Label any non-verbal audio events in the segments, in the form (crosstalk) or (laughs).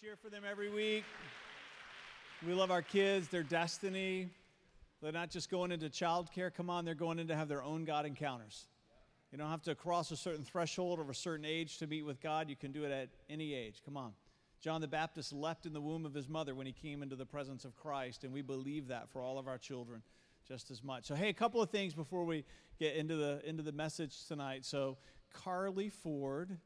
cheer for them every week. We love our kids, their destiny. They're not just going into childcare. Come on, they're going in to have their own God encounters. You don't have to cross a certain threshold of a certain age to meet with God. You can do it at any age. Come on. John the Baptist leapt in the womb of his mother when he came into the presence of Christ, and we believe that for all of our children just as much. So, hey, a couple of things before we get into the into the message tonight. So, Carly Ford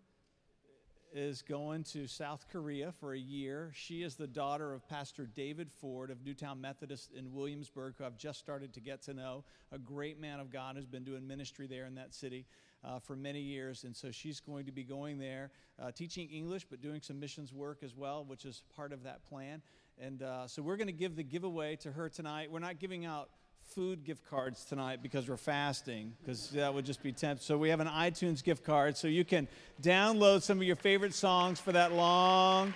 is going to South Korea for a year. She is the daughter of Pastor David Ford of Newtown Methodist in Williamsburg, who I've just started to get to know. A great man of God who's been doing ministry there in that city uh, for many years. And so she's going to be going there, uh, teaching English, but doing some missions work as well, which is part of that plan. And uh, so we're going to give the giveaway to her tonight. We're not giving out food gift cards tonight because we're fasting, because that would just be tempting. So we have an iTunes gift card, so you can download some of your favorite songs for that long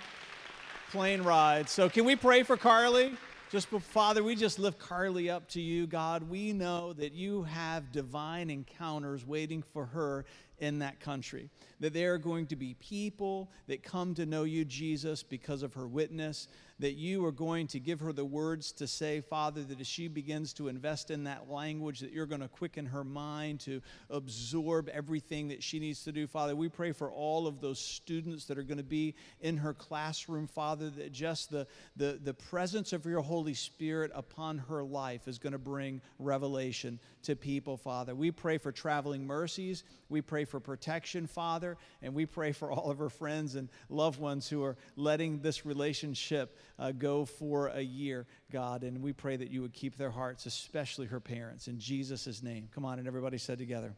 plane ride. So can we pray for Carly? Just, Father, we just lift Carly up to you, God. We know that you have divine encounters waiting for her in that country. That there are going to be people that come to know you, Jesus, because of her witness that you are going to give her the words to say, Father, that as she begins to invest in that language, that you're going to quicken her mind to absorb everything that she needs to do. Father, we pray for all of those students that are going to be in her classroom, Father, that just the, the, the presence of your Holy Spirit upon her life is going to bring revelation to people, Father. We pray for traveling mercies. We pray for protection, Father, and we pray for all of her friends and loved ones who are letting this relationship uh, go for a year, God. And we pray that you would keep their hearts, especially her parents, in Jesus' name. Come on, and everybody said together.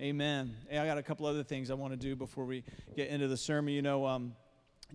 Amen. Hey, I got a couple other things I want to do before we get into the sermon. You know, um,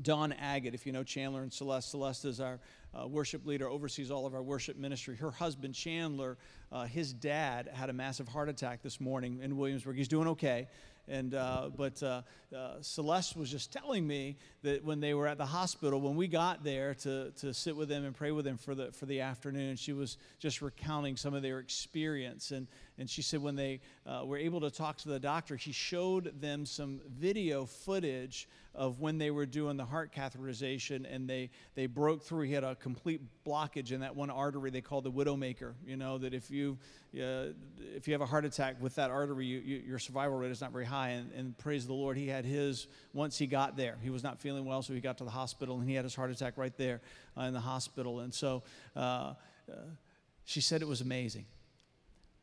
Dawn Agate, if you know Chandler and Celeste, Celeste is our uh, worship leader, oversees all of our worship ministry. Her husband, Chandler, uh, his dad had a massive heart attack this morning in Williamsburg. He's doing okay. And uh, but uh, uh, Celeste was just telling me that when they were at the hospital, when we got there to, to sit with them and pray with them for the for the afternoon, she was just recounting some of their experience. And and she said when they uh, were able to talk to the doctor, he showed them some video footage of when they were doing the heart catheterization, and they they broke through. He had a complete blockage in that one artery they call the widowmaker. You know that if you uh, if you have a heart attack with that artery, you, you, your survival rate is not very high. And, and, praise the Lord, he had his once he got there. He was not feeling well, so he got to the hospital, and he had his heart attack right there uh, in the hospital. And so uh, uh she said it was amazing.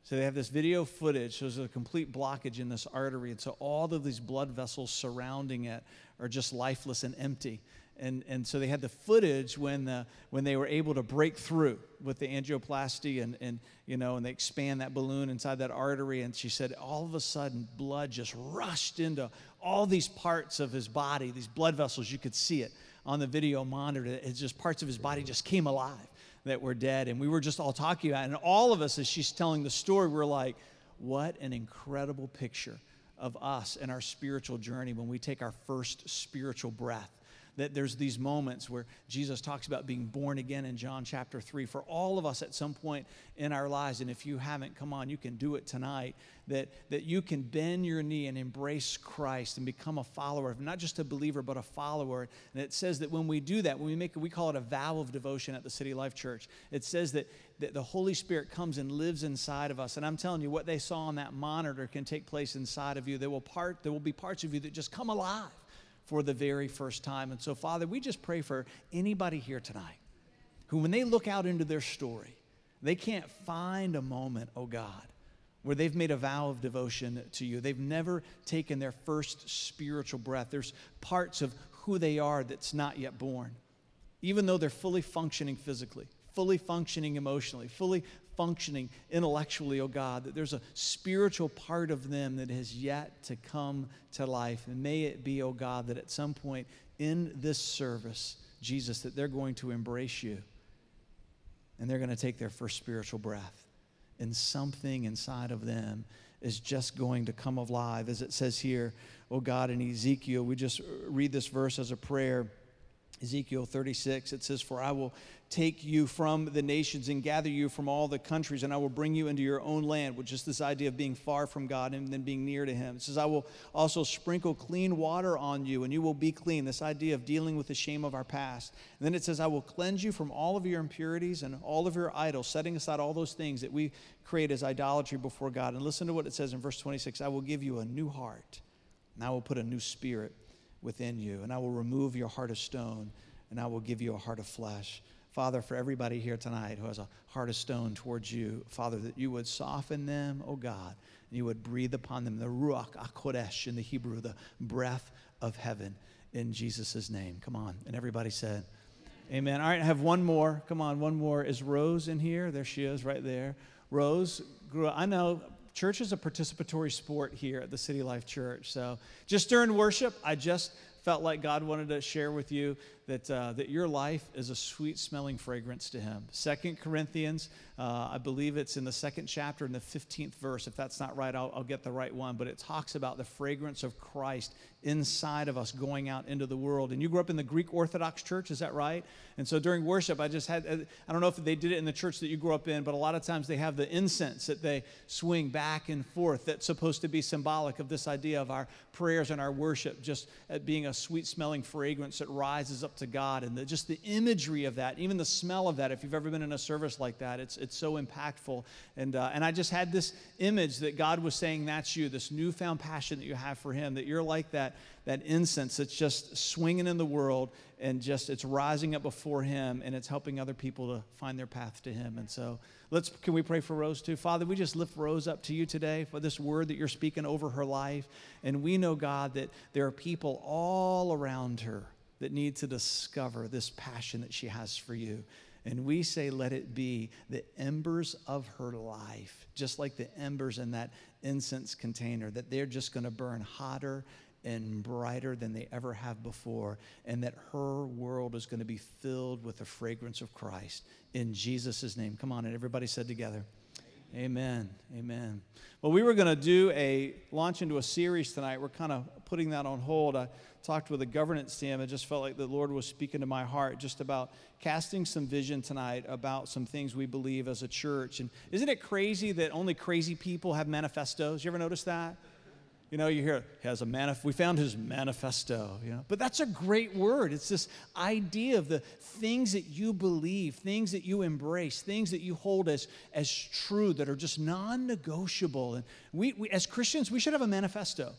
So they have this video footage shows a complete blockage in this artery, and so all of these blood vessels surrounding it are just lifeless and empty and, and so they had the footage when, the, when they were able to break through with the angioplasty and, and, you know, and they expand that balloon inside that artery. And she said, all of a sudden, blood just rushed into all these parts of his body, these blood vessels. You could see it on the video monitor. It's just parts of his body just came alive that were dead. And we were just all talking about it. And all of us, as she's telling the story, we're like, what an incredible picture of us and our spiritual journey when we take our first spiritual breath that there's these moments where Jesus talks about being born again in John chapter 3 for all of us at some point in our lives. And if you haven't, come on, you can do it tonight. That, that you can bend your knee and embrace Christ and become a follower, not just a believer, but a follower. And it says that when we do that, when we make we call it a vow of devotion at the City Life Church. It says that, that the Holy Spirit comes and lives inside of us. And I'm telling you, what they saw on that monitor can take place inside of you. There will part, there will be parts of you that just come alive for the very first time. And so, Father, we just pray for anybody here tonight who, when they look out into their story, they can't find a moment, oh God, where they've made a vow of devotion to you. They've never taken their first spiritual breath. There's parts of who they are that's not yet born, even though they're fully functioning physically, fully functioning emotionally, fully functioning intellectually, oh God, that there's a spiritual part of them that has yet to come to life. And may it be, oh God, that at some point in this service, Jesus, that they're going to embrace you and they're going to take their first spiritual breath. And something inside of them is just going to come alive. As it says here, oh God, in Ezekiel, we just read this verse as a prayer Ezekiel 36, it says, For I will take you from the nations and gather you from all the countries, and I will bring you into your own land, which is this idea of being far from God and then being near to Him. It says, I will also sprinkle clean water on you, and you will be clean. This idea of dealing with the shame of our past. And then it says, I will cleanse you from all of your impurities and all of your idols, setting aside all those things that we create as idolatry before God. And listen to what it says in verse 26 I will give you a new heart, and I will put a new spirit within you, and I will remove your heart of stone, and I will give you a heart of flesh. Father, for everybody here tonight who has a heart of stone towards you, Father, that you would soften them, oh God, and you would breathe upon them the Ruach HaKodesh in the Hebrew, the breath of heaven in Jesus' name. Come on. And everybody said, Amen. All right, I have one more. Come on, one more. Is Rose in here? There she is, right there. Rose grew up. I know church is a participatory sport here at the City Life Church. So just during worship, I just felt like God wanted to share with you that, uh, that your life is a sweet smelling fragrance to Him. Second Corinthians, uh, I believe it's in the second chapter in the 15th verse. If that's not right, I'll, I'll get the right one. But it talks about the fragrance of Christ inside of us going out into the world. And you grew up in the Greek Orthodox Church, is that right? And so during worship, I just had, uh, I don't know if they did it in the church that you grew up in, but a lot of times they have the incense that they swing back and forth that's supposed to be symbolic of this idea of our prayers and our worship just being a sweet smelling fragrance that rises up to God. And the, just the imagery of that, even the smell of that, if you've ever been in a service like that, it's, it's so impactful. And, uh, and I just had this image that God was saying, That's you, this newfound passion that you have for Him, that you're like that, that incense that's just swinging in the world and just it's rising up before Him and it's helping other people to find their path to Him. And so, Let's can we pray for Rose too? Father, we just lift Rose up to you today for this word that you're speaking over her life. And we know, God, that there are people all around her that need to discover this passion that she has for you. And we say, let it be the embers of her life, just like the embers in that incense container, that they're just going to burn hotter and brighter than they ever have before, and that her world is going to be filled with the fragrance of Christ. In Jesus' name. Come on, and everybody said together. Amen. Amen. Well, we were going to do a launch into a series tonight. We're kind of putting that on hold. I talked with the governance team. I just felt like the Lord was speaking to my heart just about casting some vision tonight about some things we believe as a church. And isn't it crazy that only crazy people have manifestos? You ever notice that? You know, you hear he has a manif- we found his manifesto, you know. But that's a great word. It's this idea of the things that you believe, things that you embrace, things that you hold as, as true that are just non-negotiable. And we, we as Christians, we should have a manifesto.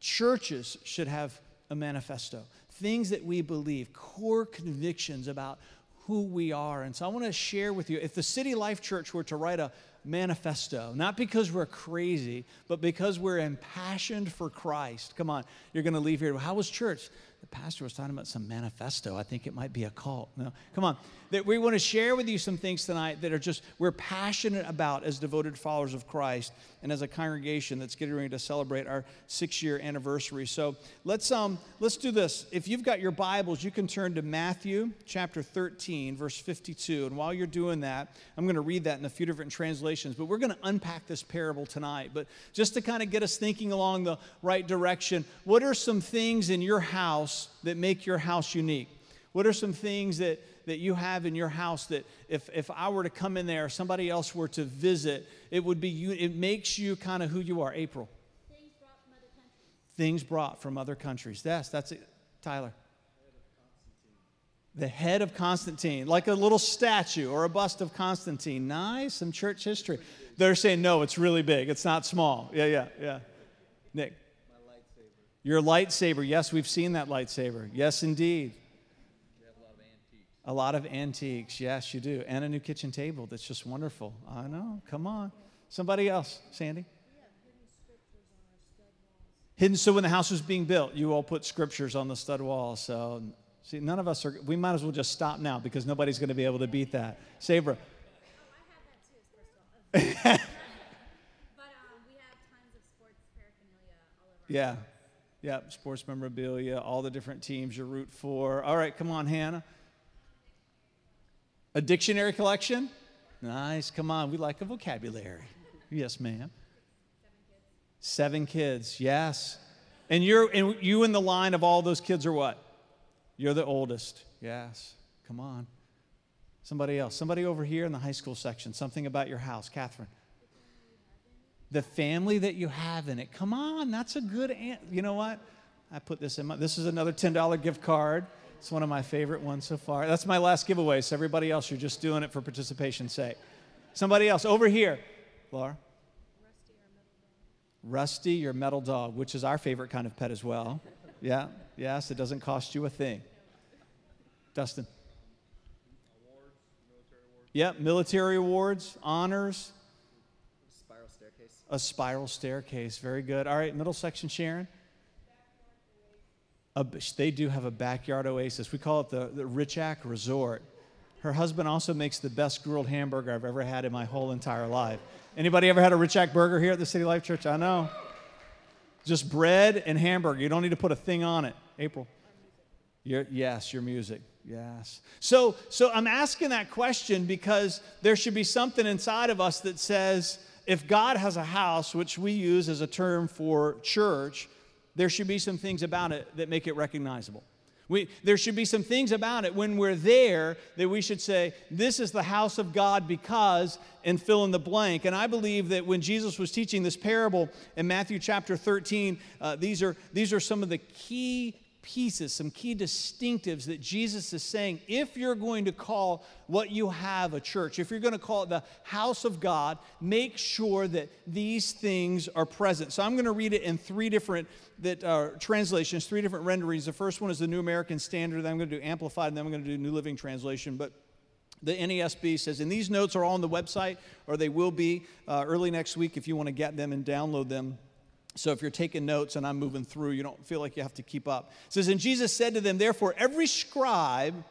Churches should have a manifesto. Things that we believe, core convictions about who we are. And so I want to share with you if the City Life Church were to write a manifesto, not because we're crazy, but because we're impassioned for Christ. Come on, you're going to leave here. How was church? The pastor was talking about some manifesto. I think it might be a cult. No, come on that we want to share with you some things tonight that are just we're passionate about as devoted followers of Christ and as a congregation that's getting ready to celebrate our six year anniversary. So let's um let's do this. If you've got your Bibles, you can turn to Matthew chapter 13, verse 52. And while you're doing that, I'm going to read that in a few different translations, but we're going to unpack this parable tonight. But just to kind of get us thinking along the right direction, what are some things in your house that make your house unique? What are some things that that you have in your house that if, if I were to come in there, somebody else were to visit, it would be you, it makes you kind of who you are. April. Things brought from other countries. Things brought from other countries. Yes, that's it. Tyler. The head of Constantine, like a little statue or a bust of Constantine. Nice, some church history. They're saying, no, it's really big. It's not small. Yeah, yeah, yeah. Nick. Your lightsaber. Yes, we've seen that lightsaber. Yes, indeed. A lot of antiques, yes, you do. And a new kitchen table that's just wonderful. I know, come on. Somebody else, Sandy? Hidden, so when the house was being built, you all put scriptures on the stud wall. So, see, none of us are, we might as well just stop now because nobody's going to be able to beat that. Sabra. Oh, I have that too, (laughs) but um, we have tons of sports paraphernalia all over. Yeah. Yeah, sports memorabilia, all the different teams you root for. All right, come on, Hannah. A dictionary collection? Nice. Come on. We like a vocabulary. Yes, ma'am. Seven kids. Seven kids. Yes. And you're and you in the line of all those kids are what? You're the oldest. Yes. Come on. Somebody else. Somebody over here in the high school section. Something about your house. Catherine. The family that you have in it. Come on. That's a good answer. You know what? I put this in my. This is another $10 gift card. It's one of my favorite ones so far. That's my last giveaway. So everybody else, you're just doing it for participation's sake. Somebody else over here. Laura. Rusty, your metal dog, which is our favorite kind of pet as well. Yeah, yes, it doesn't cost you a thing. Dustin. Awards, military awards. Yep, military awards, honors. A spiral staircase. Very good. All right, middle section, Sharon. A, they do have a backyard oasis. We call it the, the Richak Resort. Her husband also makes the best grilled hamburger I've ever had in my whole entire life. Anybody ever had a Richak burger here at the City Life Church? I know. Just bread and hamburger. You don't need to put a thing on it. April. Your, yes, your music. Yes. So, so I'm asking that question because there should be something inside of us that says if God has a house, which we use as a term for church, there should be some things about it that make it recognizable. We, there should be some things about it when we're there that we should say, This is the house of God because, and fill in the blank. And I believe that when Jesus was teaching this parable in Matthew chapter 13, uh, these, are, these are some of the key pieces, some key distinctives that Jesus is saying. If you're going to call what you have a church, if you're going to call it the house of God, make sure that these things are present. So I'm going to read it in three different that uh, translations, three different renderings. The first one is the New American Standard. Then I'm going to do Amplified, and then I'm going to do New Living Translation. But the NASB says, and these notes are all on the website, or they will be uh, early next week if you want to get them and download them. So if you're taking notes and I'm moving through, you don't feel like you have to keep up. It says, And Jesus said to them, Therefore, every scribe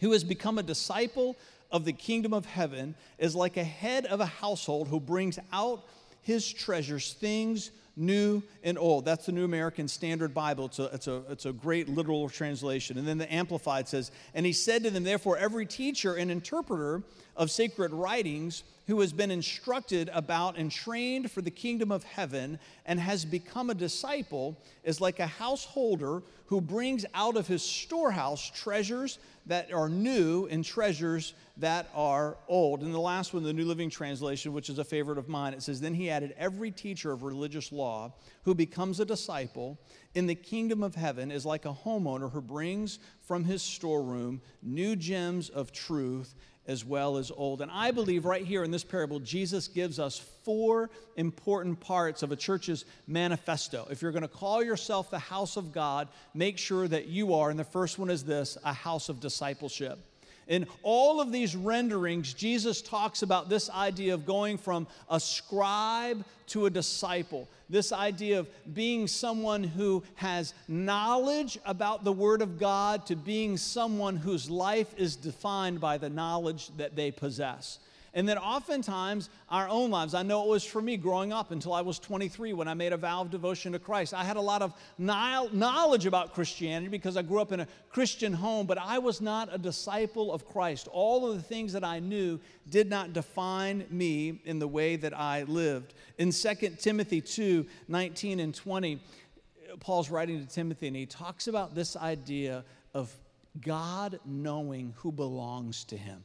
who has become a disciple of the kingdom of heaven is like a head of a household who brings out his treasures, things new and old. That's the New American Standard Bible. It's a, it's, a, it's a great literal translation. And then the Amplified says, And he said to them, Therefore, every teacher and interpreter of sacred writings who has been instructed about and trained for the kingdom of heaven and has become a disciple is like a householder who brings out of his storehouse treasures that are new and treasures that are old. And the last one, the New Living Translation, which is a favorite of mine, it says, Then he added, Every teacher of religious law who becomes a disciple in the kingdom of heaven is like a homeowner who brings from his storeroom new gems of truth as well as old. And I believe right here in this parable, Jesus gives us four important parts of a church's manifesto. If you're going to call yourself the house of God, make sure that you are, and the first one is this a house of discipleship. In all of these renderings, Jesus talks about this idea of going from a scribe to a disciple. This idea of being someone who has knowledge about the Word of God to being someone whose life is defined by the knowledge that they possess. And then oftentimes, our own lives, I know it was for me growing up until I was 23 when I made a vow of devotion to Christ. I had a lot of knowledge about Christianity because I grew up in a Christian home, but I was not a disciple of Christ. All of the things that I knew did not define me in the way that I lived. In 2 Timothy 2 19 and 20, Paul's writing to Timothy and he talks about this idea of God knowing who belongs to him.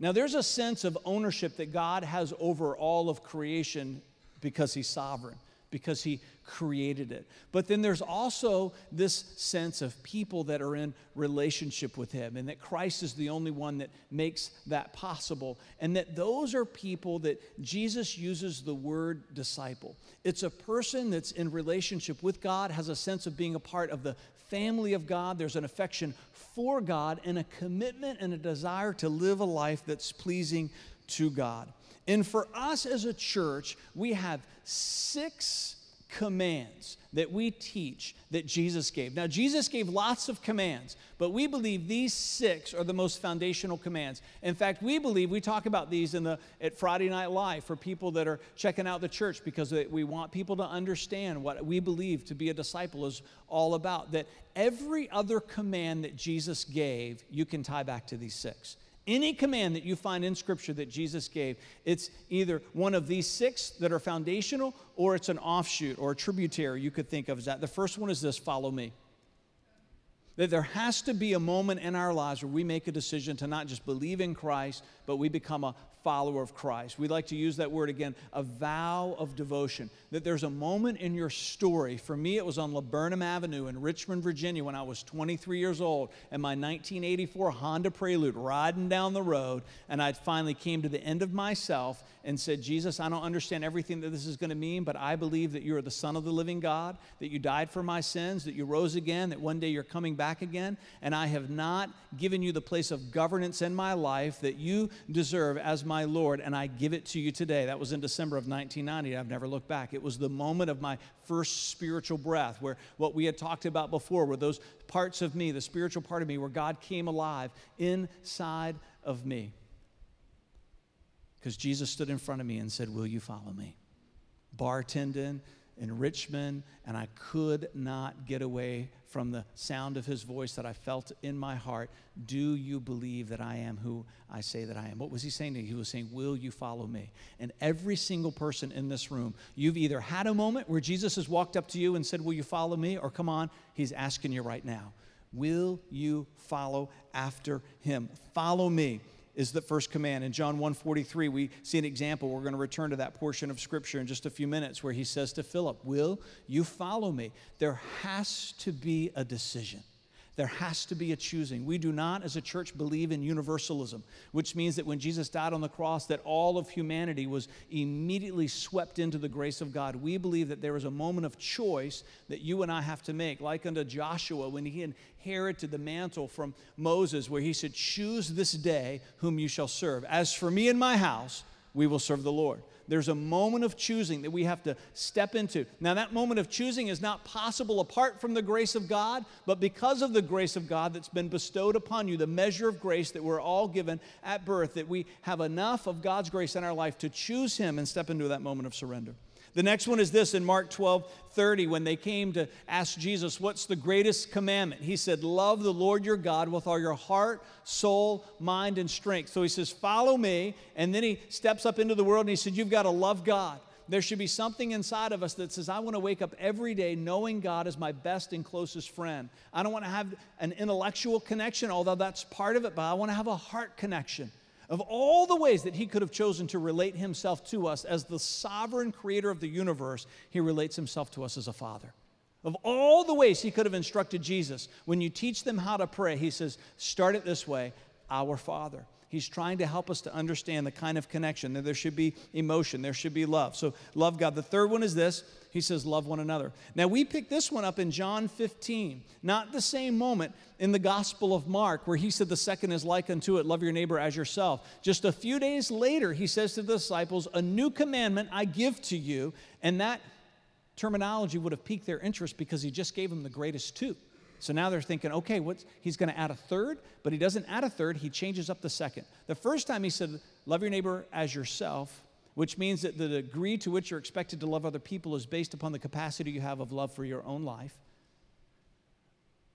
Now, there's a sense of ownership that God has over all of creation because He's sovereign, because He created it. But then there's also this sense of people that are in relationship with Him, and that Christ is the only one that makes that possible. And that those are people that Jesus uses the word disciple. It's a person that's in relationship with God, has a sense of being a part of the family of God. There's an affection for God and a commitment and a desire to live a life that's pleasing to God. And for us as a church, we have six commands that we teach that Jesus gave. Now, Jesus gave lots of commands, but we believe these six are the most foundational commands. In fact, we believe we talk about these in the at Friday Night Live for people that are checking out the church because we want people to understand what we believe to be a disciple is all about. That every other command that Jesus gave, you can tie back to these six. Any command that you find in Scripture that Jesus gave, it's either one of these six that are foundational or it's an offshoot or a tributary you could think of as that. The first one is this follow me. That there has to be a moment in our lives where we make a decision to not just believe in Christ, but we become a follower of Christ. We like to use that word again, a vow of devotion. That there's a moment in your story. For me, it was on Laburnum Avenue in Richmond, Virginia, when I was 23 years old, and my 1984 Honda Prelude riding down the road, and I finally came to the end of myself and said, Jesus, I don't understand everything that this is going to mean, but I believe that you are the Son of the living God, that you died for my sins, that you rose again, that one day you're coming back again, and I have not given you the place of governance in my life that you deserve as my Lord, and I give it to you today. That was in December of 1990. I've never looked back. It was the moment of my first spiritual breath, where what we had talked about before were those parts of me, the spiritual part of me, where God came alive inside of me because Jesus stood in front of me and said, Will you follow me? Bartending in Richmond, and I could not get away from the sound of his voice that I felt in my heart. Do you believe that I am who I say that I am? What was he saying to you? He was saying, Will you follow me? And every single person in this room, you've either had a moment where Jesus has walked up to you and said, Will you follow me? Or come on, he's asking you right now, Will you follow after him? Follow me is the first command. In John 1:43, we see an example. We're going to return to that portion of scripture in just a few minutes where he says to Philip, "Will you follow me?" There has to be a decision. There has to be a choosing. We do not, as a church, believe in universalism, which means that when Jesus died on the cross, that all of humanity was immediately swept into the grace of God. We believe that there is a moment of choice that you and I have to make, like unto Joshua when he inherited the mantle from Moses, where he said, Choose this day whom you shall serve. As for me and my house, we will serve the Lord there's a moment of choosing that we have to step into. Now, that moment of choosing is not possible apart from the grace of God, but because of the grace of God that's been bestowed upon you, the measure of grace that we're all given at birth, that we have enough of God's grace in our life to choose Him and step into that moment of surrender. The next one is this in Mark 12 30, when they came to ask Jesus, What's the greatest commandment? He said, Love the Lord your God with all your heart, soul, mind, and strength. So he says, Follow me. And then he steps up into the world and he said, You've got to love God. There should be something inside of us that says, I want to wake up every day knowing God as my best and closest friend. I don't want to have an intellectual connection, although that's part of it, but I want to have a heart connection. Of all the ways that he could have chosen to relate himself to us as the sovereign creator of the universe, he relates himself to us as a father. Of all the ways he could have instructed Jesus, when you teach them how to pray, he says, start it this way Our Father. He's trying to help us to understand the kind of connection that there should be emotion, there should be love. So, love God. The third one is this He says, love one another. Now, we pick this one up in John 15, not the same moment in the Gospel of Mark, where he said, The second is like unto it, love your neighbor as yourself. Just a few days later, he says to the disciples, A new commandment I give to you. And that terminology would have piqued their interest because he just gave them the greatest two. So now they're thinking, okay, what's, he's going to add a third, but he doesn't add a third, he changes up the second. The first time he said, love your neighbor as yourself, which means that the degree to which you're expected to love other people is based upon the capacity you have of love for your own life.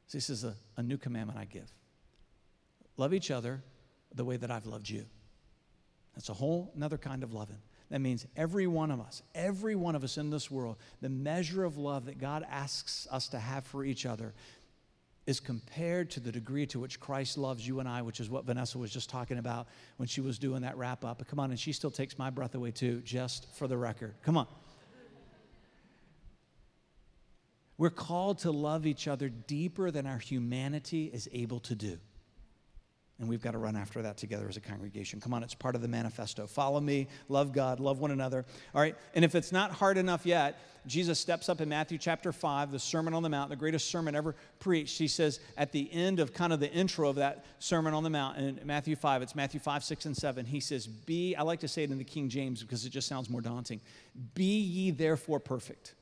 So says, a, a new commandment I give love each other the way that I've loved you. That's a whole another kind of loving. That means every one of us, every one of us in this world, the measure of love that God asks us to have for each other is compared to the degree to which Christ loves you and I, which is what Vanessa was just talking about when she was doing that wrap up. But come on, and she still takes my breath away too, just for the record. Come on. We're called to love each other deeper than our humanity is able to do. And we've got to run after that together as a congregation. Come on, it's part of the manifesto. Follow me, love God, love one another. All right, and if it's not hard enough yet, Jesus steps up in Matthew chapter 5, the Sermon on the Mount, the greatest sermon ever preached. He says at the end of kind of the intro of that Sermon on the Mount in Matthew 5, it's Matthew 5, 6, and 7. He says, Be, I like to say it in the King James because it just sounds more daunting. Be ye therefore perfect.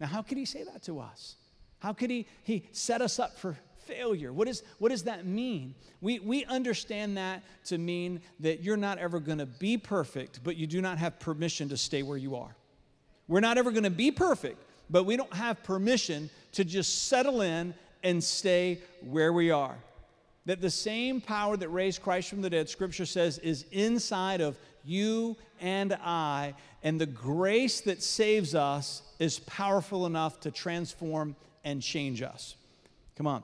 Now, how could he say that to us? How could he, he set us up for failure. What, is, what does that mean? We, we understand that to mean that you're not ever going to be perfect, but you do not have permission to stay where you are. We're not ever going to be perfect, but we don't have permission to just settle in and stay where we are. That the same power that raised Christ from the dead, Scripture says, is inside of you and I, and the grace that saves us is powerful enough to transform and change us. Come on.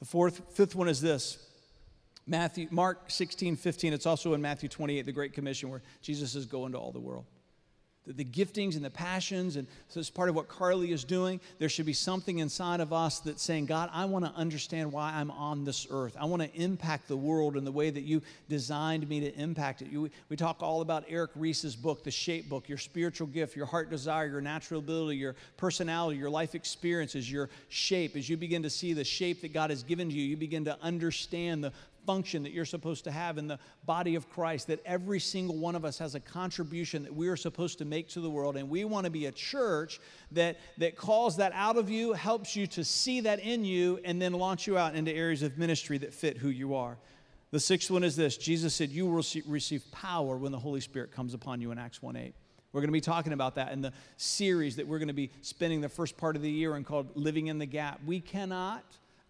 The fourth, fifth one is this. Matthew, Mark 16, 15. It's also in Matthew 28, the Great Commission, where Jesus is going to all the world the, giftings and the passions. And so, it's part of what Carly is doing, there should be something inside of us that's saying, God, I want to understand why I'm on this earth. I want to impact the world in the way that you designed me to impact it. You, we talk all about Erik Rees's book, The Shape Book, your spiritual gift, your heart desire, your natural ability, your personality, your life experiences, your shape. As you begin to see the shape that God has given to you, you begin to understand the function that you're supposed to have in the body of Christ, that every single one of us has a contribution that we are supposed to make to the world. And we want to be a church that, that calls that out of you, helps you to see that in you, and then launch you out into areas of ministry that fit who you are. The sixth one is this Jesus said, You will receive power when the Holy Spirit comes upon you in Acts 1 8. We're going to be talking about that in the series that we're going to be spending the first part of the year in called Living in the Gap. We cannot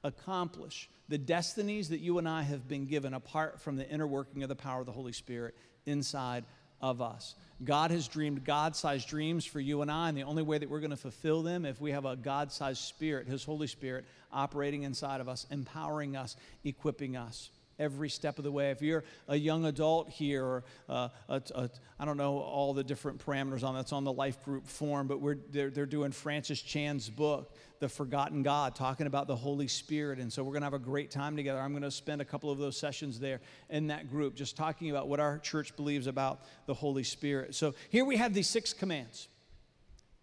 accomplish the destinies that you and I have been given apart from the inner working of the power of the Holy Spirit inside of us. God has dreamed God sized dreams for you and I, and the only way that we're going to fulfill them if we have a God sized Spirit, His Holy Spirit, operating inside of us, empowering us, equipping us every step of the way. If you're a young adult here, or uh, a, a, I don't know all the different parameters on that's on the life group form, but we're, they're, they're doing Francis Chan's book, The Forgotten God, talking about the Holy Spirit. And so we're going to have a great time together. I'm going to spend a couple of those sessions there in that group, just talking about what our church believes about the Holy Spirit. So here we have these six commands.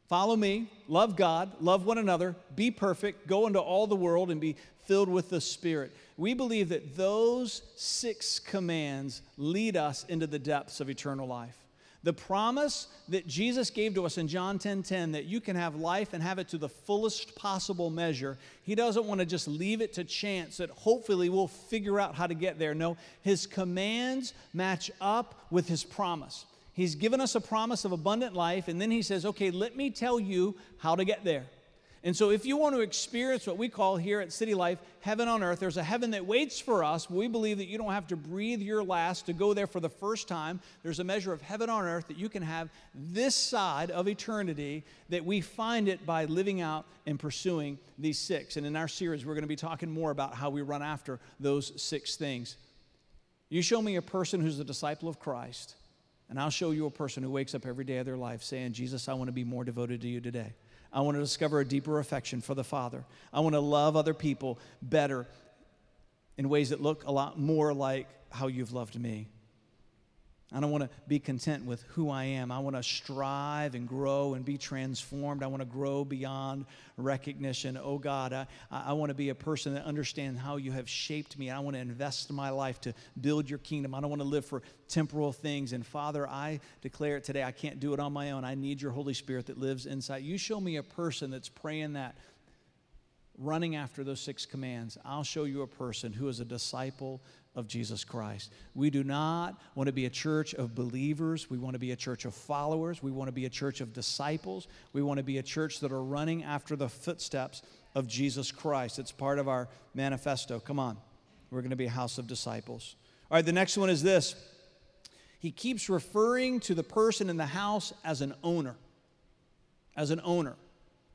Follow me, love God, love one another, be perfect, go into all the world and be filled with the Spirit. We believe that those six commands lead us into the depths of eternal life. The promise that Jesus gave to us in John 10:10 10, 10, that you can have life and have it to the fullest possible measure. He doesn't want to just leave it to chance that hopefully we'll figure out how to get there. No, his commands match up with his promise. He's given us a promise of abundant life, and then He says, Okay, let me tell you how to get there. And so, if you want to experience what we call here at City Life heaven on earth, there's a heaven that waits for us. We believe that you don't have to breathe your last to go there for the first time. There's a measure of heaven on earth that you can have this side of eternity, that we find it by living out and pursuing these six. And in our series, we're going to be talking more about how we run after those six things. You show me a person who's a disciple of Christ and I'll show you a person who wakes up every day of their life saying, Jesus, I want to be more devoted to you today. I want to discover a deeper affection for the Father. I want to love other people better in ways that look a lot more like how you've loved me. I don't want to be content with who I am. I want to strive and grow and be transformed. I want to grow beyond recognition. Oh God, I, I want to be a person that understands how you have shaped me. I want to invest my life to build your kingdom. I don't want to live for temporal things. And Father, I declare it today. I can't do it on my own. I need your Holy Spirit that lives inside. You show me a person that's praying that, running after those six commands. I'll show you a person who is a disciple of Jesus Christ. We do not want to be a church of believers. We want to be a church of followers. We want to be a church of disciples. We want to be a church that are running after the footsteps of Jesus Christ. It's part of our manifesto. Come on. We're going to be a house of disciples. All right, the next one is this. He keeps referring to the person in the house as an owner. As an owner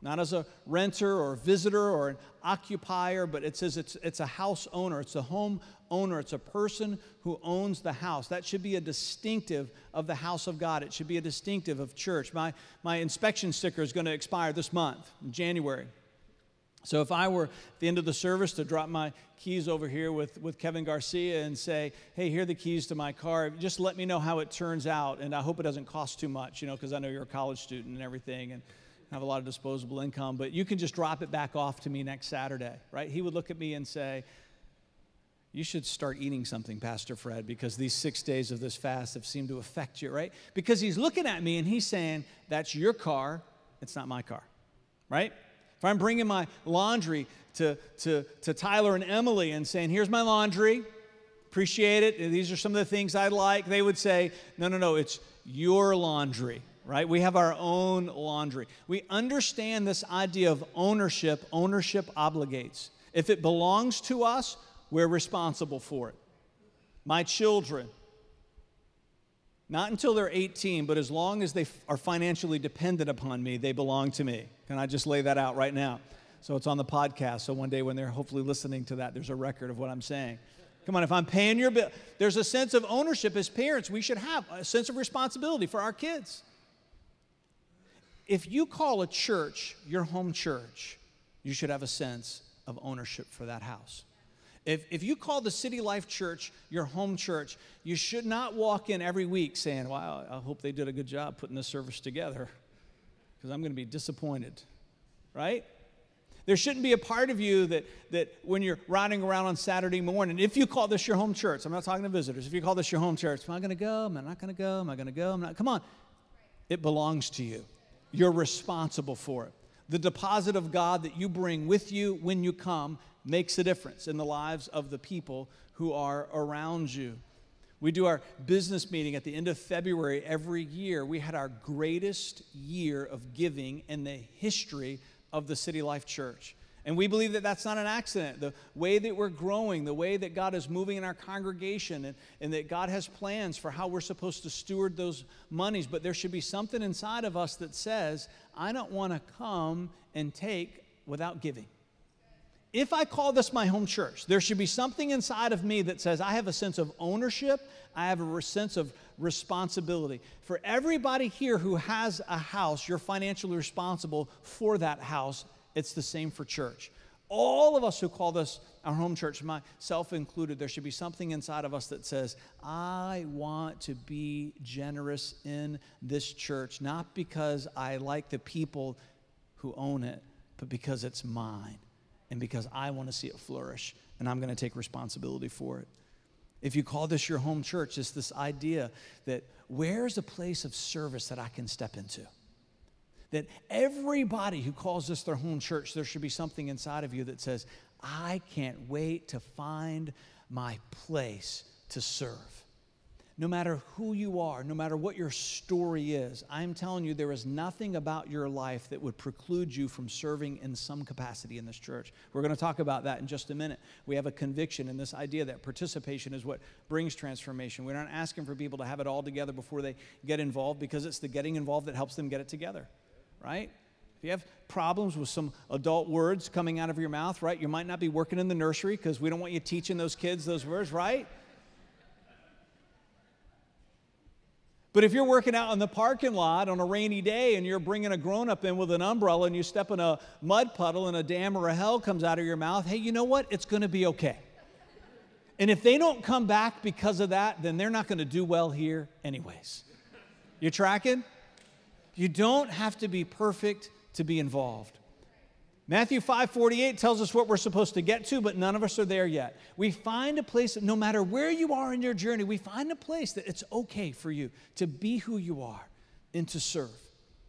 not as a renter or a visitor or an occupier, but it says it's, it's a house owner, it's a home owner, it's a person who owns the house. That should be a distinctive of the house of God. It should be a distinctive of church. My, my inspection sticker is going to expire this month, January. So if I were at the end of the service to drop my keys over here with, with Kevin Garcia and say, hey, here are the keys to my car, just let me know how it turns out. And I hope it doesn't cost too much, you know, because I know you're a college student and everything. And have a lot of disposable income, but you can just drop it back off to me next Saturday, right? He would look at me and say, You should start eating something, Pastor Fred, because these six days of this fast have seemed to affect you, right? Because he's looking at me and he's saying, That's your car, it's not my car, right? If I'm bringing my laundry to, to, to Tyler and Emily and saying, Here's my laundry, appreciate it, these are some of the things I like, they would say, No, no, no, it's your laundry right? We have our own laundry. We understand this idea of ownership. Ownership obligates. If it belongs to us, we're responsible for it. My children, not until they're 18, but as long as they are financially dependent upon me, they belong to me. Can I just lay that out right now? So it's on the podcast. So one day when they're hopefully listening to that, there's a record of what I'm saying. Come on, if I'm paying your bill, there's a sense of ownership as parents. We should have a sense of responsibility for our kids. If you call a church your home church, you should have a sense of ownership for that house. If, if you call the City Life Church your home church, you should not walk in every week saying, Wow, I hope they did a good job putting this service together because I'm going to be disappointed, right? There shouldn't be a part of you that, that when you're riding around on Saturday morning, if you call this your home church, I'm not talking to visitors, if you call this your home church, am I going to go? Am I not going to go? Am I going to go? I'm not. Come on. It belongs to you. You're responsible for it. The deposit of God that you bring with you when you come makes a difference in the lives of the people who are around you. We do our business meeting at the end of February every year. We had our greatest year of giving in the history of the City Life Church. And we believe that that's not an accident. The way that we're growing, the way that God is moving in our congregation, and, and that God has plans for how we're supposed to steward those monies. But there should be something inside of us that says, I don't want to come and take without giving. If I call this my home church, there should be something inside of me that says, I have a sense of ownership, I have a sense of responsibility. For everybody here who has a house, you're financially responsible for that house. It's the same for church. All of us who call this our home church, myself included, there should be something inside of us that says, I want to be generous in this church, not because I like the people who own it, but because it's mine and because I want to see it flourish and I'm going to take responsibility for it. If you call this your home church, it's this idea that where's a place of service that I can step into? That everybody who calls this their home church, there should be something inside of you that says, I can't wait to find my place to serve no matter who you are, no matter what your story is, I'm telling you, there is nothing about your life that would preclude you from serving in some capacity in this church. We're going to talk about that in just a minute. We have a conviction in this idea that participation is what brings transformation. We're not asking for people to have it all together before they get involved because it's the getting involved that helps them get it together, right? If you have problems with some adult words coming out of your mouth, right, you might not be working in the nursery because we don't want you teaching those kids those words, right? But if you're working out in the parking lot on a rainy day and you're bringing a grown up in with an umbrella and you step in a mud puddle and a dam or a hell comes out of your mouth, hey, you know what? It's going to be okay. And if they don't come back because of that, then they're not going to do well here, anyways. You tracking? You don't have to be perfect to be involved. Matthew 5:48 tells us what we're supposed to get to, but none of us are there yet. We find a place that no matter where you are in your journey, we find a place that it's okay for you to be who you are and to serve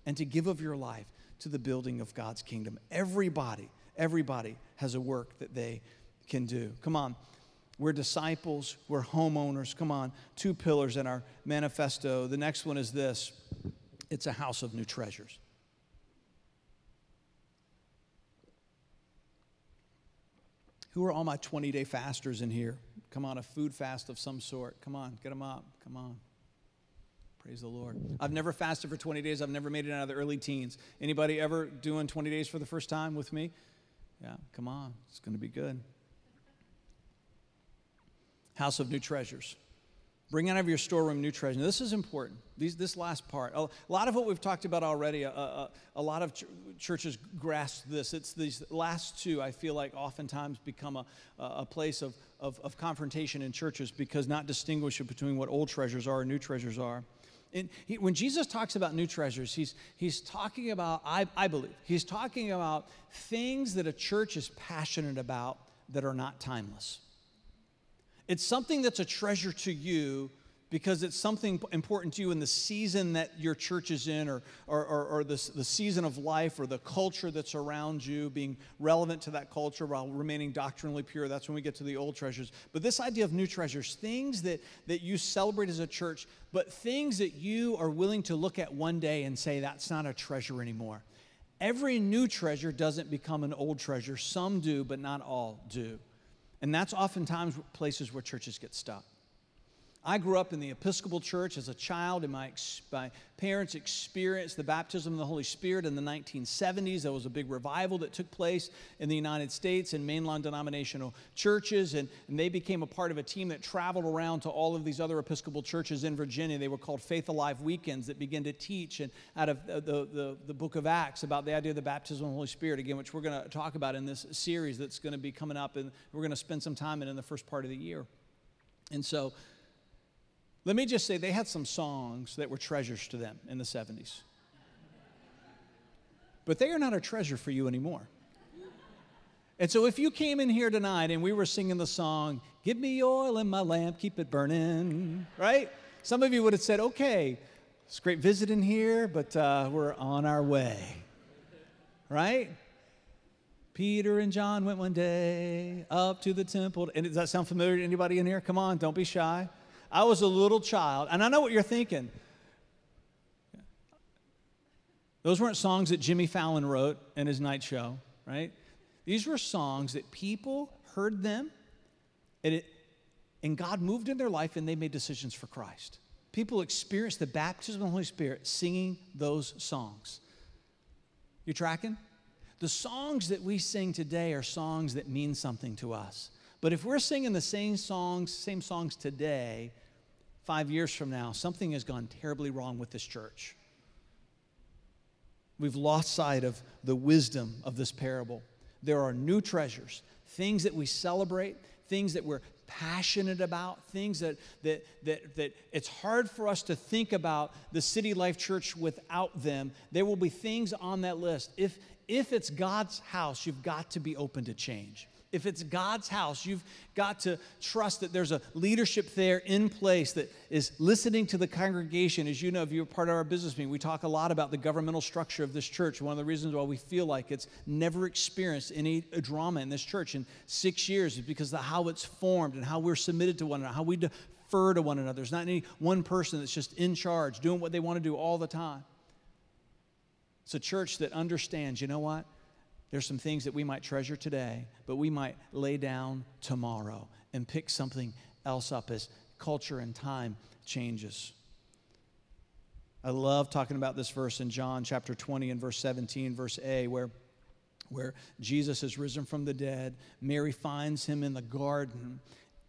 and to give of your life to the building of God's kingdom. Everybody, everybody has a work that they can do. Come on. We're disciples, we're homeowners. Come on. Two pillars in our manifesto. The next one is this. It's a house of new treasures. Who are all my 20 day fasters in here? Come on, a food fast of some sort. Come on, get them up. Come on. Praise the Lord. I've never fasted for 20 days. I've never made it out of the early teens. Anybody ever doing 20 days for the first time with me? Yeah, come on. It's going to be good. House of New Treasures. Bring out of your storeroom new treasure. Now, this is important. These, this last part. A lot of what we've talked about already, a, a, a lot of ch- churches grasp this. It's these last two, I feel like, oftentimes become a, a place of, of, of confrontation in churches because not distinguishing between what old treasures are and new treasures are. And he, when Jesus talks about new treasures, he's, he's talking about, I, I believe, he's talking about things that a church is passionate about that are not timeless. It's something that's a treasure to you because it's something important to you in the season that your church is in or, or, or, or the, the season of life or the culture that's around you, being relevant to that culture while remaining doctrinally pure. That's when we get to the old treasures. But this idea of new treasures, things that, that you celebrate as a church, but things that you are willing to look at one day and say, that's not a treasure anymore. Every new treasure doesn't become an old treasure. Some do, but not all do. And that's oftentimes places where churches get stuck. I grew up in the Episcopal Church as a child, and my, my parents experienced the baptism of the Holy Spirit in the 1970s. There was a big revival that took place in the United States in mainline denominational churches, and, and they became a part of a team that traveled around to all of these other Episcopal churches in Virginia. They were called Faith Alive Weekends that began to teach and out of uh, the, the, the book of Acts about the idea of the baptism of the Holy Spirit, again, which we're going to talk about in this series that's going to be coming up, and we're going to spend some time in in the first part of the year. And so, let me just say, they had some songs that were treasures to them in the 70s. But they are not a treasure for you anymore. And so, if you came in here tonight and we were singing the song, Give me oil in my lamp, keep it burning, right? Some of you would have said, Okay, it's great visiting here, but uh, we're on our way, right? Peter and John went one day up to the temple. And does that sound familiar to anybody in here? Come on, don't be shy. I was a little child, and I know what you're thinking. Those weren't songs that Jimmy Fallon wrote in his night show, right? These were songs that people heard them, and, it, and God moved in their life, and they made decisions for Christ. People experienced the baptism of the Holy Spirit singing those songs. You tracking? The songs that we sing today are songs that mean something to us. But if we're singing the same songs, same songs today, five years from now, something has gone terribly wrong with this church. We've lost sight of the wisdom of this parable. There are new treasures, things that we celebrate, things that we're passionate about, things that, that, that, that it's hard for us to think about the City Life Church without them. There will be things on that list. If, if it's God's house, you've got to be open to change if it's God's house, you've got to trust that there's a leadership there in place that is listening to the congregation. As you know, if you're part of our business meeting, we talk a lot about the governmental structure of this church. One of the reasons why we feel like it's never experienced any drama in this church in six years is because of how it's formed and how we're submitted to one another, how we defer to one another. There's not any one person that's just in charge, doing what they want to do all the time. It's a church that understands, you know what? There's some things that we might treasure today, but we might lay down tomorrow and pick something else up as culture and time changes. I love talking about this verse in John chapter 20 and verse 17, verse A, where, where Jesus has risen from the dead. Mary finds him in the garden,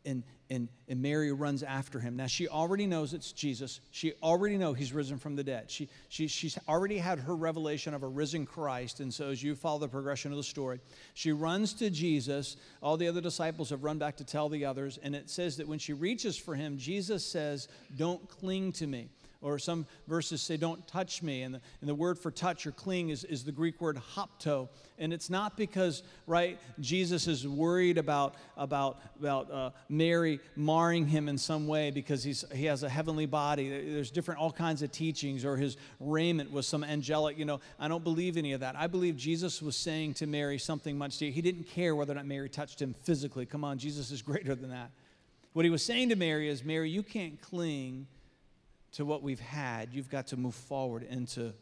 and, and, and Mary runs after him. Now, she already knows it's Jesus. She already knows he's risen from the dead. She, she, she's already had her revelation of a risen Christ. And so, as you follow the progression of the story, she runs to Jesus. All the other disciples have run back to tell the others. And it says that when she reaches for him, Jesus says, Don't cling to me or some verses say, Don't touch me. And the, and the word for touch or cling is, is the Greek word hapto. And it's not because, right, Jesus is worried about, about, about uh, Mary marring him in some way because he's, he has a heavenly body. There's different, all kinds of teachings, or his raiment was some angelic, you know. I don't believe any of that. I believe Jesus was saying to Mary something much deeper. He didn't care whether or not Mary touched him physically. Come on, Jesus is greater than that. What he was saying to Mary is, Mary, you can't cling to what we've had. You've got to move forward into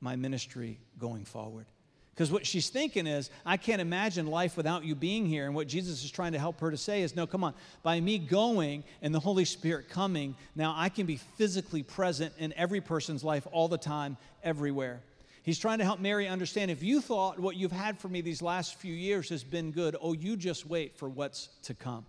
my ministry going forward. Because what she's thinking is, I can't imagine life without you being here. And what Jesus is trying to help her to say is, no, come on. By me going and the Holy Spirit coming, now I can be physically present in every person's life all the time, everywhere. He's trying to help Mary understand if you thought what you've had for me these last few years has been good, oh, you just wait for what's to come.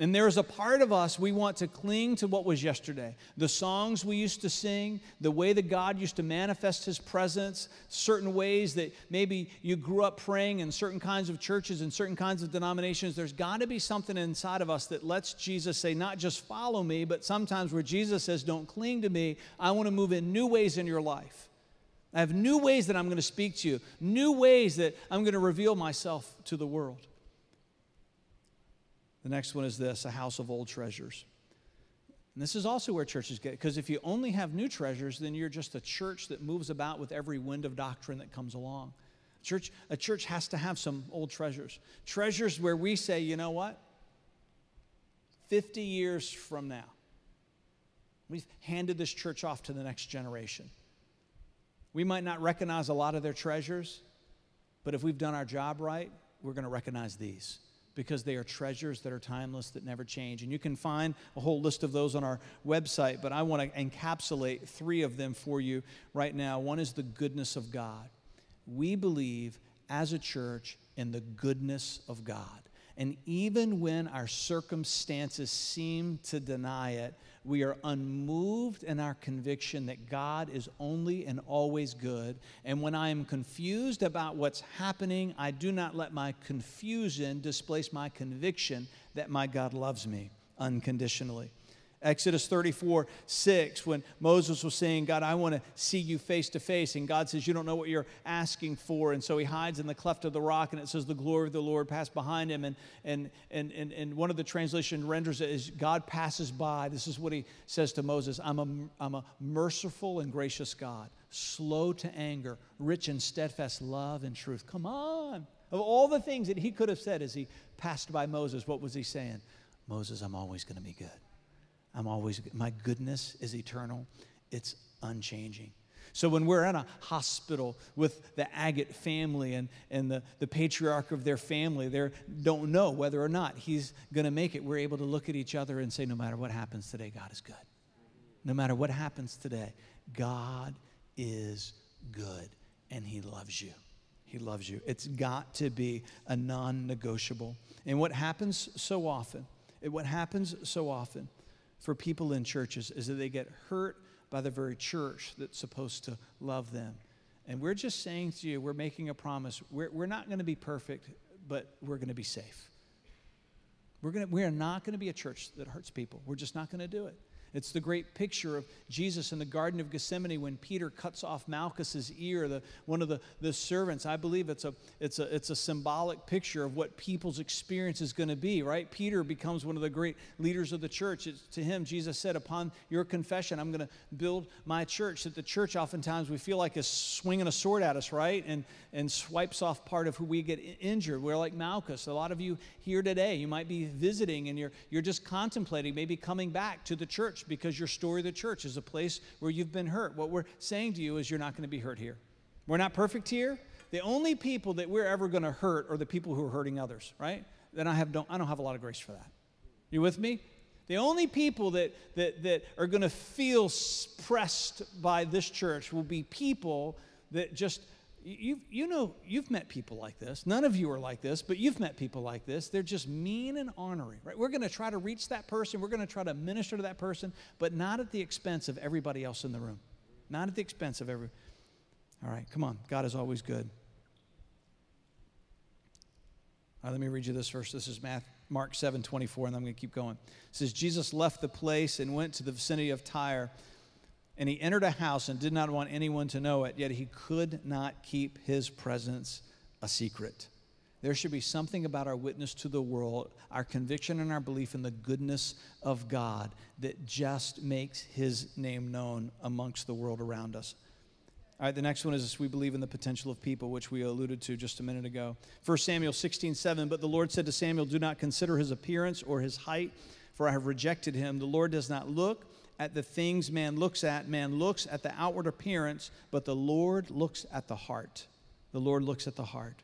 And there's a part of us we want to cling to what was yesterday. The songs we used to sing, the way that God used to manifest his presence, certain ways that maybe you grew up praying in certain kinds of churches and certain kinds of denominations. There's got to be something inside of us that lets Jesus say, not just follow me, but sometimes where Jesus says, don't cling to me. I want to move in new ways in your life. I have new ways that I'm going to speak to you, new ways that I'm going to reveal myself to the world. The next one is this a house of old treasures. And this is also where churches get, because if you only have new treasures, then you're just a church that moves about with every wind of doctrine that comes along. Church, a church has to have some old treasures. Treasures where we say, you know what? 50 years from now, we've handed this church off to the next generation. We might not recognize a lot of their treasures, but if we've done our job right, we're going to recognize these because they are treasures that are timeless, that never change. And you can find a whole list of those on our website, but I want to encapsulate three of them for you right now. One is the goodness of God. We believe as a church in the goodness of God. And even when our circumstances seem to deny it, we are unmoved in our conviction that God is only and always good. And when I am confused about what's happening, I do not let my confusion displace my conviction that my God loves me unconditionally. Exodus 34, 6, when Moses was saying, God, I want to see you face to face. And God says, You don't know what you're asking for. And so he hides in the cleft of the rock, and it says, The glory of the Lord passed behind him. And, and, and, and, and one of the translation renders it as God passes by. This is what he says to Moses I'm a, I'm a merciful and gracious God, slow to anger, rich in steadfast love and truth. Come on. Of all the things that he could have said as he passed by Moses, what was he saying? Moses, I'm always going to be good. I'm always, my goodness is eternal, it's unchanging. So when we're in a hospital with the Agate family and, and the, the patriarch of their family, they don't know whether or not he's going to make it, we're able to look at each other and say, no matter what happens today, God is good. No matter what happens today, God is good and he loves you. He loves you. It's got to be a non negotiable. And what happens so often, what happens so often for people in churches is that they get hurt by the very church that's supposed to love them. And we're just saying to you, we're making a promise. We're, we're not going to be perfect, but we're going to be safe. We're, gonna, we are not going to be a church that hurts people. We're just not going to do it. It's the great picture of Jesus in the Garden of Gethsemane when Peter cuts off Malchus's ear, the, one of the, the servants. I believe it's a, it's, a, it's a symbolic picture of what people's experience is going to be, right? Peter becomes one of the great leaders of the church. It's, to him, Jesus said, Upon your confession, I'm going to build my church. That the church, oftentimes, we feel like is swinging a sword at us, right? And, and swipes off part of who we get injured. We're like Malchus. A lot of you here today, you might be visiting and you're, you're just contemplating maybe coming back to the church church because your story of the church is a place where you've been hurt. What we're saying to you is you're not going to be hurt here. We're not perfect here. The only people that we're ever going to hurt are the people who are hurting others, right? Then I have don't I don't have a lot of grace for that. You with me? The only people that, that, that are going to feel pressed by this church will be people that just you, you know, you've met people like this. None of you are like this, but you've met people like this. They're just mean and ornery, right? We're going to try to reach that person. We're going to try to minister to that person, but not at the expense of everybody else in the room. Not at the expense of every. All right, come on. God is always good. All right, let me read you this verse. This is Mark 7 24, and I'm going to keep going. It says, Jesus left the place and went to the vicinity of Tyre and he entered a house and did not want anyone to know it, yet he could not keep his presence a secret. There should be something about our witness to the world, our conviction and our belief in the goodness of God that just makes his name known amongst the world around us. All right, the next one is we believe in the potential of people, which we alluded to just a minute ago. 1 Samuel 16, 7. But the Lord said to Samuel, Do not consider his appearance or his height, for I have rejected him. The Lord does not look at the things man looks at. Man looks at the outward appearance, but the Lord looks at the heart. The Lord looks at the heart.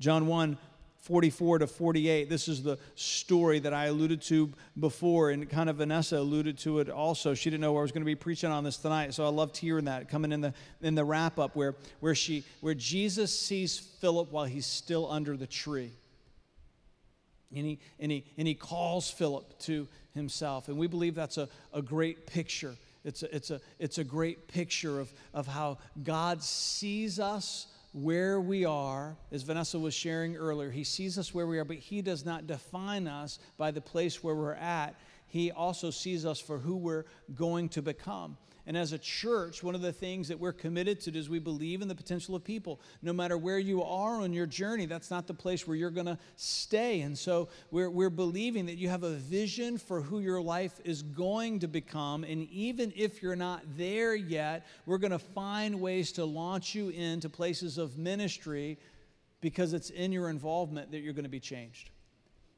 John 1 44 to 48. This is the story that I alluded to before, and kind of Vanessa alluded to it also. She didn't know I was going to be preaching on this tonight, so I loved hearing that coming in the in the wrap up where where she where Jesus sees Philip while he's still under the tree. And he, and, he, and he calls Philip to himself. And we believe that's a, a great picture. It's a, it's, a, it's a great picture of, of how God sees us where we are. As Vanessa was sharing earlier, He sees us where we are, but He does not define us by the place where we're at. He also sees us for who we're going to become. And as a church, one of the things that we're committed to is we believe in the potential of people. No matter where you are on your journey, that's not the place where you're going to stay. And so we're, we're believing that you have a vision for who your life is going to become. And even if you're not there yet, we're going to find ways to launch you into places of ministry because it's in your involvement that you're going to be changed.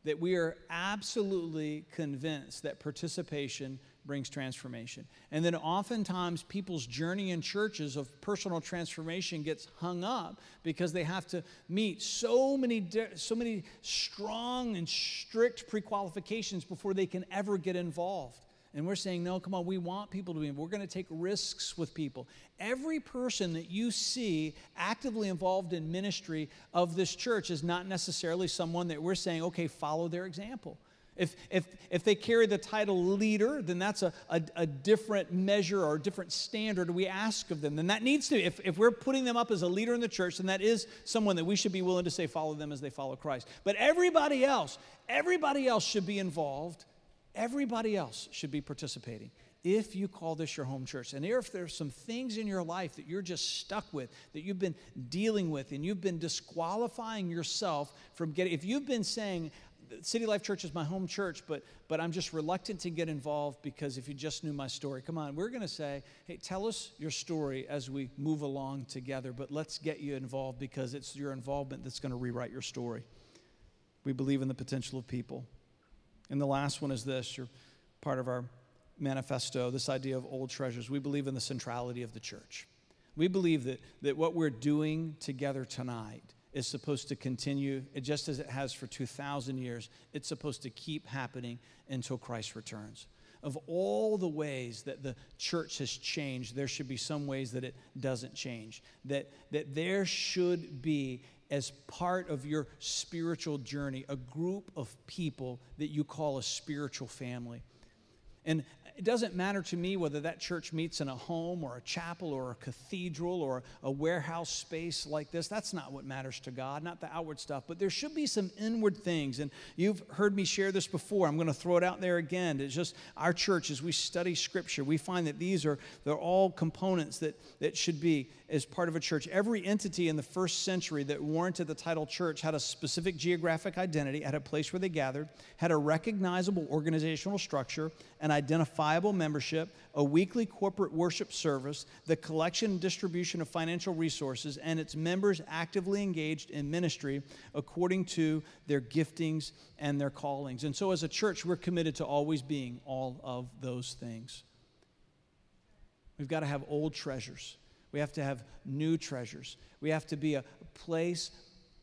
That we are absolutely convinced that participation brings transformation. And then oftentimes people's journey in churches of personal transformation gets hung up because they have to meet so many so many strong and strict pre-qualifications before they can ever get involved. And we're saying, no, come on, we want people to be. We're going to take risks with people. Every person that you see actively involved in ministry of this church is not necessarily someone that we're saying, okay, follow their example. If, if, if they carry the title leader, then that's a, a, a, different measure or a different standard we ask of them. Then that needs to, if, if we're putting them up as a leader in the church, then that is someone that we should be willing to say, follow them as they follow Christ. But everybody else, everybody else should be involved. Everybody else should be participating. If you call this your home church, and if there's some things in your life that you're just stuck with, that you've been dealing with, and you've been disqualifying yourself from getting, if you've been saying, City Life Church is my home church, but, but I'm just reluctant to get involved because if you just knew my story, come on, we're going to say, hey, tell us your story as we move along together, but let's get you involved because it's your involvement that's going to rewrite your story. We believe in the potential of people. And the last one is this you're part of our manifesto this idea of old treasures. We believe in the centrality of the church. We believe that, that what we're doing together tonight is supposed to continue, just as it has for 2,000 years, it's supposed to keep happening until Christ returns. Of all the ways that the church has changed, there should be some ways that it doesn't change. That, that there should be, as part of your spiritual journey, a group of people that you call a spiritual family. And it doesn't matter to me whether that church meets in a home or a chapel or a cathedral or a warehouse space like this. That's not what matters to God, not the outward stuff. But there should be some inward things. And you've heard me share this before. I'm going to throw it out there again. It's just our church, as we study Scripture, we find that these are they're all components that, that should be as part of a church. Every entity in the first century that warranted the title church had a specific geographic identity, had a place where they gathered, had a recognizable organizational structure, an identifiable membership, a weekly corporate worship service, the collection and distribution of financial resources, and its members actively engaged in ministry according to their giftings and their callings. And so, as a church, we're committed to always being all of those things. We've got to have old treasures we have to have new treasures. We have to be a place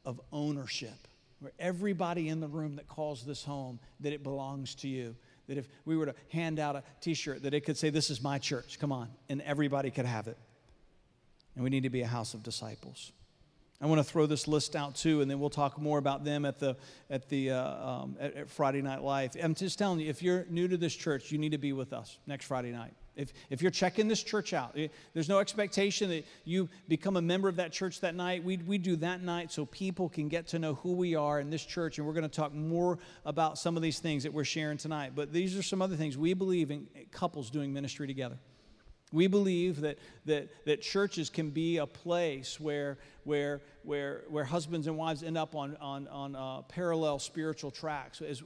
of ownership where everybody in the room that calls this home, that it belongs to you. That if we were to hand out a t shirt, that it could say, This is my church, come on, and everybody could have it. And we need to be a house of disciples. I want to throw this list out too, and then we'll talk more about them at the at the uh, um, at, at Friday Night Live. I'm just telling you, if you're new to this church, you need to be with us next Friday night. If, if you're checking this church out, eh, there's no expectation that you become a member of that church that night. We, we do that night so people can get to know who we are in this church. And we're going to talk more about some of these things that we're sharing tonight. But these are some other things. We believe in couples doing ministry together. We believe that, that, that churches can be a place where, where, where, where husbands and wives end up on, on, on uh, parallel spiritual tracks. As,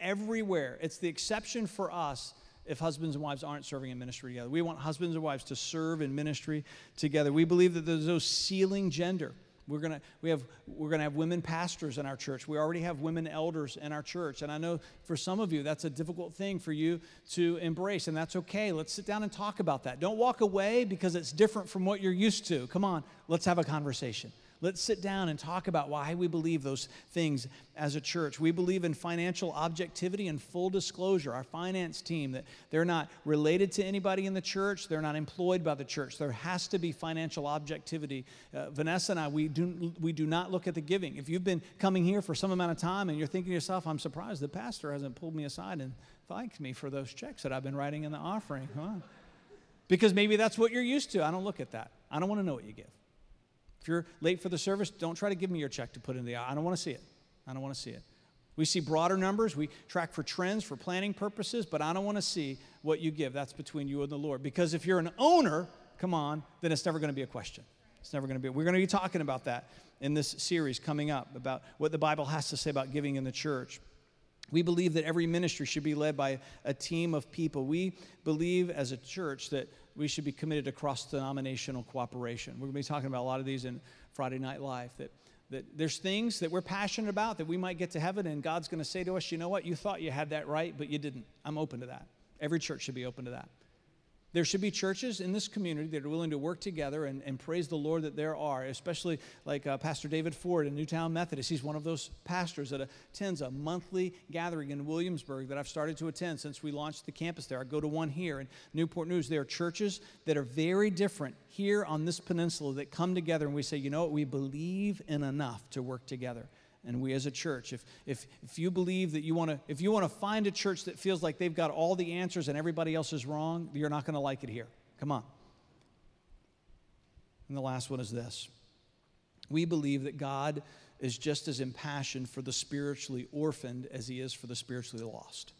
everywhere. It's the exception for us if husbands and wives aren't serving in ministry together. We want husbands and wives to serve in ministry together. We believe that there's no ceiling gender. We're gonna we have we're gonna have women pastors in our church. We already have women elders in our church, and I know for some of you that's a difficult thing for you to embrace, and that's okay. Let's sit down and talk about that. Don't walk away because it's different from what you're used to. Come on, let's have a conversation. Let's sit down and talk about why we believe those things as a church. We believe in financial objectivity and full disclosure. Our finance team, that they're not related to anybody in the church, they're not employed by the church. There has to be financial objectivity. Uh, Vanessa and I, we do, we do not look at the giving. If you've been coming here for some amount of time and you're thinking to yourself, I'm surprised the pastor hasn't pulled me aside and thanked me for those checks that I've been writing in the offering. Huh? Because maybe that's what you're used to. I don't look at that. I don't want to know what you give. If you're late for the service, don't try to give me your check to put in the I don't want to see it. I don't want to see it. We see broader numbers. We track for trends for planning purposes, but I don't want to see what you give. That's between you and the Lord. Because if you're an owner, come on, then it's never going to be a question. It's never going to be. We're going to be talking about that in this series coming up about what the Bible has to say about giving in the church. We believe that every ministry should be led by a team of people. We believe as a church that we should be committed to cross denominational cooperation. We're going to be talking about a lot of these in Friday Night Live. That, that there's things that we're passionate about that we might get to heaven, and God's going to say to us, you know what, you thought you had that right, but you didn't. I'm open to that. Every church should be open to that. There should be churches in this community that are willing to work together and, and praise the Lord that there are, especially like uh, Pastor David Ford in Newtown Methodist. He's one of those pastors that attends a monthly gathering in Williamsburg that I've started to attend since we launched the campus there. I go to one here in Newport News. There are churches that are very different here on this peninsula that come together and we say, you know what, we believe in enough to work together and we as a church if, if, if you believe that you want to if you want to find a church that feels like they've got all the answers and everybody else is wrong you're not going to like it here. Come on. And the last one is this. We believe that god is just as impassioned for the spiritually orphaned as he is for the spiritually lost.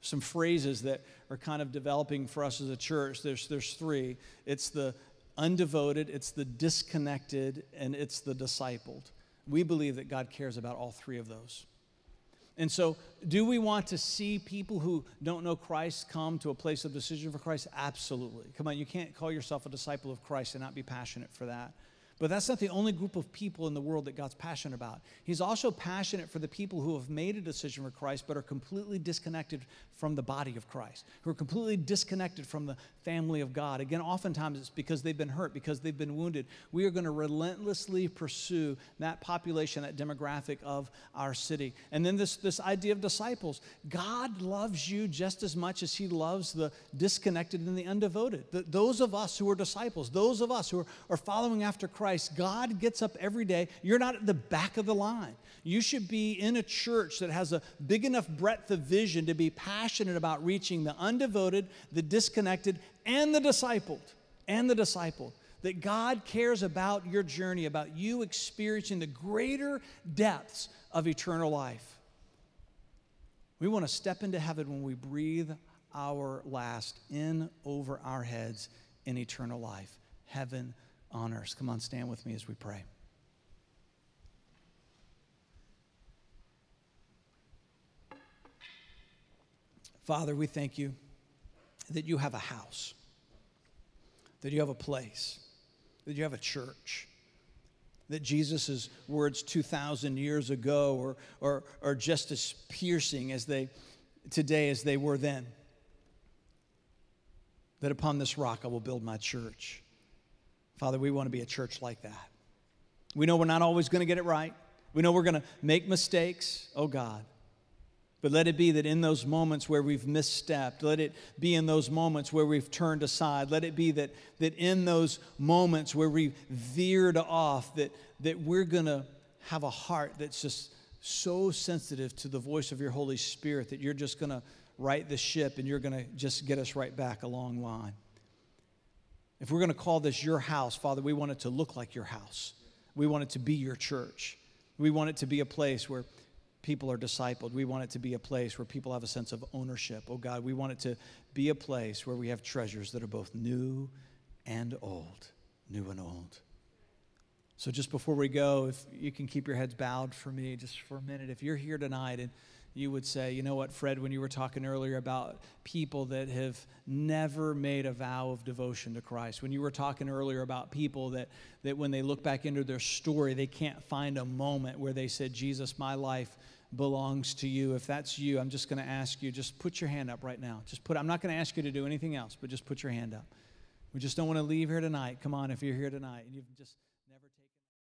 Some phrases that are kind of developing for us as a church there's, there's three. It's the undevoted it's the disconnected and it's the discipled we believe that God cares about all three of those. And so, do we want to see people who don't know Christ come to a place of decision for Christ? Absolutely. Come on, you can't call yourself a disciple of Christ and not be passionate for that. But that's not the only group of people in the world that God's passionate about. He's also passionate for the people who have made a decision for Christ but are completely disconnected from the body of Christ, who are completely disconnected from the family of God. Again, oftentimes it's because they've been hurt, because they've been wounded. We are going to relentlessly pursue that population, that demographic of our city. And then this, this idea of disciples God loves you just as much as He loves the disconnected and the undevoted. The, those of us who are disciples, those of us who are, are following after Christ, God gets up every day. You're not at the back of the line. You should be in a church that has a big enough breadth of vision to be passionate about reaching the undevoted, the disconnected, and the discipled. And the discipled. That God cares about your journey, about you experiencing the greater depths of eternal life. We want to step into heaven when we breathe our last in over our heads in eternal life. Heaven on earth. Come on, stand with me as we pray. Father, we thank you that you have a house, that you have a place, that you have a church, that Jesus' words 2,000 years ago are, are, are just as piercing as they today as they were then. That upon this rock I will build my church. Father, we want to be a church like that. We know we're not always going to get it right. We know we're going to make mistakes. Oh God. But let it be that in those moments where we've misstepped, let it be in those moments where we've turned aside, let it be that, that in those moments where we've veered off, that, that we're going to have a heart that's just so sensitive to the voice of your Holy Spirit that you're just going to right the ship and you're going to just get us right back along line. If we're going to call this your house, Father, we want it to look like your house. We want it to be your church. We want it to be a place where people are discipled. We want it to be a place where people have a sense of ownership. Oh God, we want it to be a place where we have treasures that are both new and old. New and old. So, just before we go, if you can keep your heads bowed for me just for a minute, if you're here tonight and you would say, you know what, Fred, when you were talking earlier about people that have never made a vow of devotion to Christ, when you were talking earlier about people that, that when they look back into their story, they can't find a moment where they said, Jesus, my life belongs to you. If that's you, I'm just going to ask you, just put your hand up right now. Just put, I'm not going to ask you to do anything else, but just put your hand up. We just don't want to leave here tonight. Come on, if you're here tonight and you've just